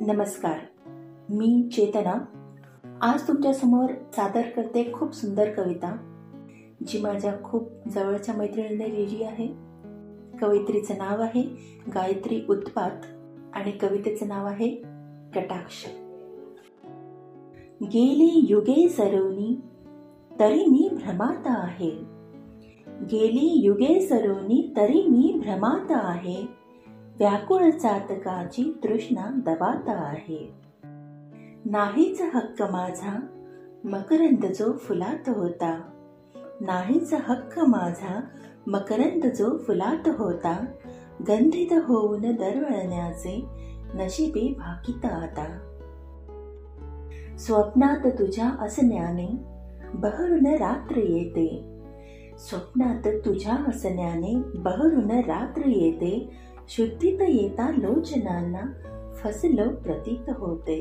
नमस्कार. मी चेतना. आज तुमच्यासमोर सादर करते खूप सुंदर कविता जी माझ्या खूप जवळच्या मैत्रिणीने लिहिली आहे. कवयित्रीचं नाव आहे गायत्री उत्पात आणि कवितेचं नाव आहे कटाक्ष. गेली युगे सरोनी तरी मी भ्रमात आहे. गेली युगे सरोनी तरी मी भ्रमात आहे. व्याकुळ चातकाची तृष्णा दबात आहे. नाहीच हक्क माझा मकरंद जो फुलात होता. नाहीच हक्क माझा मकरंद जो फुलात होता. गंधित होऊन दरवळण्याचे नशिबे भाकित आता. स्वप्नात तुझ्या असण्याने बहरून रात्र येते. स्वप्नात तुझ्या असण्याने बहरून रात्र येते. शुद्धीत येता लोचनांना फसलो प्रतीत होते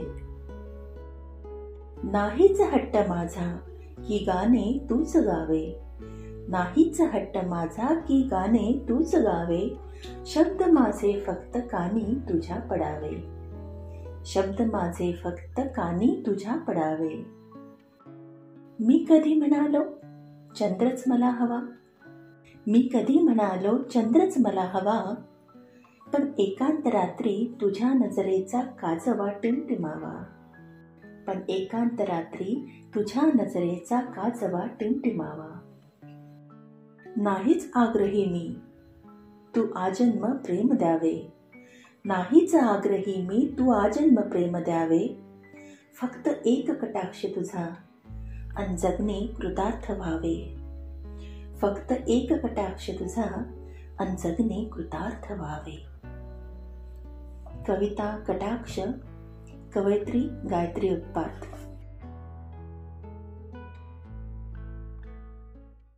नाहीच हट्ट माझा की गाणे तूच गावे नाहीच हट्ट माझा की गाणे तूच गावे शब्द माझे फक्त कानी तुझ्या पडावे शब्द माझे फक्त कानी तुझ्या पडावे मी कधी म्हणालो चंद्रच मला हवा मी कधी म्हणालो चंद्रच मला हवा पण एकांत रात्री तुझ्या नजरेचा काजवा टिमटिमावा. पण एकांत रात्री तुझ्या नजरेचा काजवा टिमटिमावा. नाहीच आग्रही मी तू आजन्म प्रेम द्यावे. नाहीच आग्रही मी तू आजन्म प्रेम द्यावे. फक्त एक कटाक्ष तुझा अन जगणे कृतार्थ व्हावे. फक्त एक कटाक्ष तुझा अन जगणे कृतार्थ व्हावे. कविता कटाक्ष कवयित्री गायत्री उत्पात.